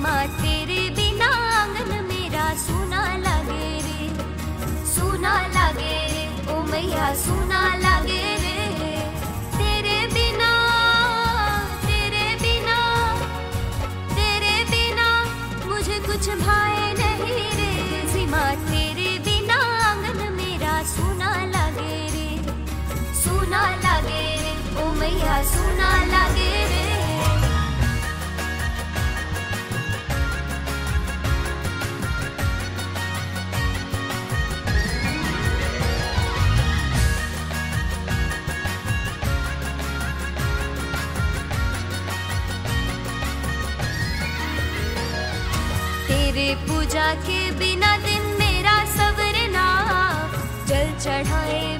माँ, तेरे बिना आँगन मेरा सूना लगे रे। सूना लगे रे, ओ मैया, सूना लगे रे। तेरे बिना तेरे बिना तेरे बिना मुझे कुछ भाए नहीं रे। तुलसी माँ, तेरे बिना आँगन मेरा सूना लगे रे। सूना लगे रे, ओ मैया, सूना लगे पूजा के बिना दिन मेरा सवरना। जल चढ़ाए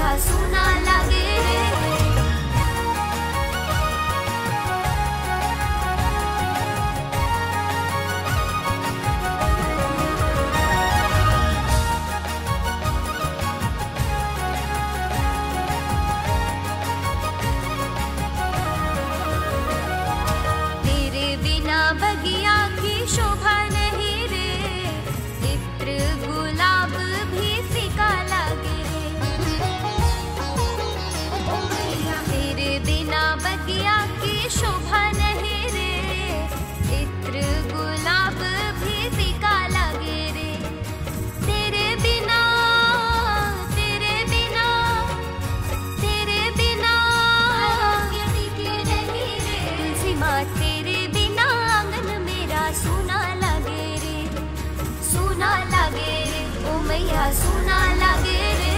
ओ सूना लगे, ओ मैया सूना लगे रे।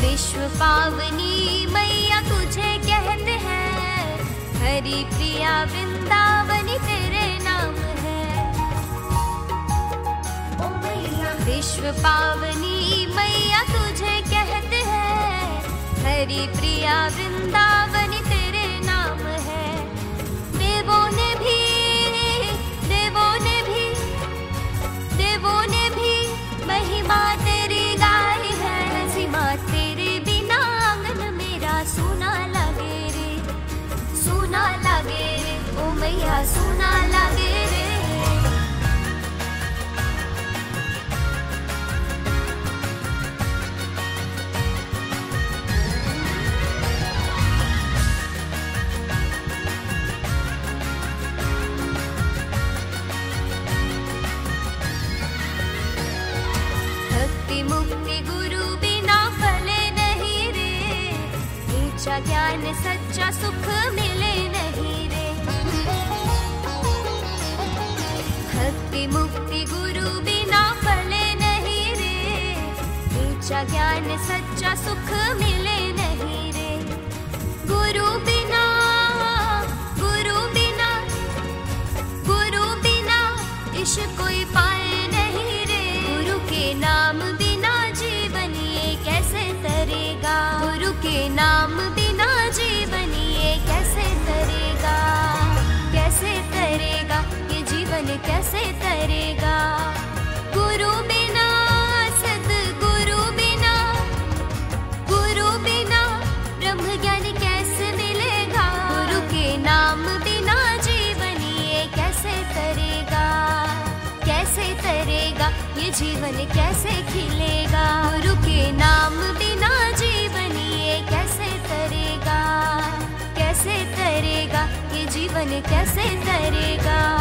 विश्व पावनी मैया तुझे कहते हैं, हरि प्रिया वृंदावनी तेरे विश्व पावनी मैया तुझे कहते हैं। हरि प्रिया, वृंदावनी तेरे नाम है। देवों ने भी, देवों ने भी, देवों ने भी महिमा तेरी गाई है। सीमा तेरे बिना आँगन मेरा सुना लगे रे, सूना लगे रे। ओ मैया, सुना लगे मुक्ति गुरु बिना फले नहीं रे। ऊँचा ज्ञान, सच्चा सुख मिले नहीं रे। भक्ति मुक्ति गुरु बिना फले नहीं रे। ऊँचा ज्ञान, सच्चा सुख मिले नहीं रे। गुरु बिना कैसे तरेगा। गुरु बिना, सदगुरु बिना, गुरु बिना ब्रह्म ज्ञान कैसे मिलेगा? गुरु के नाम बिना जीवन ये कैसे तरेगा? कैसे तरेगा? ये जीवन कैसे खिलेगा? गुरु के नाम बिना जीवन ये कैसे तरेगा? कैसे तरेगा? ये जीवन कैसे तरेगा?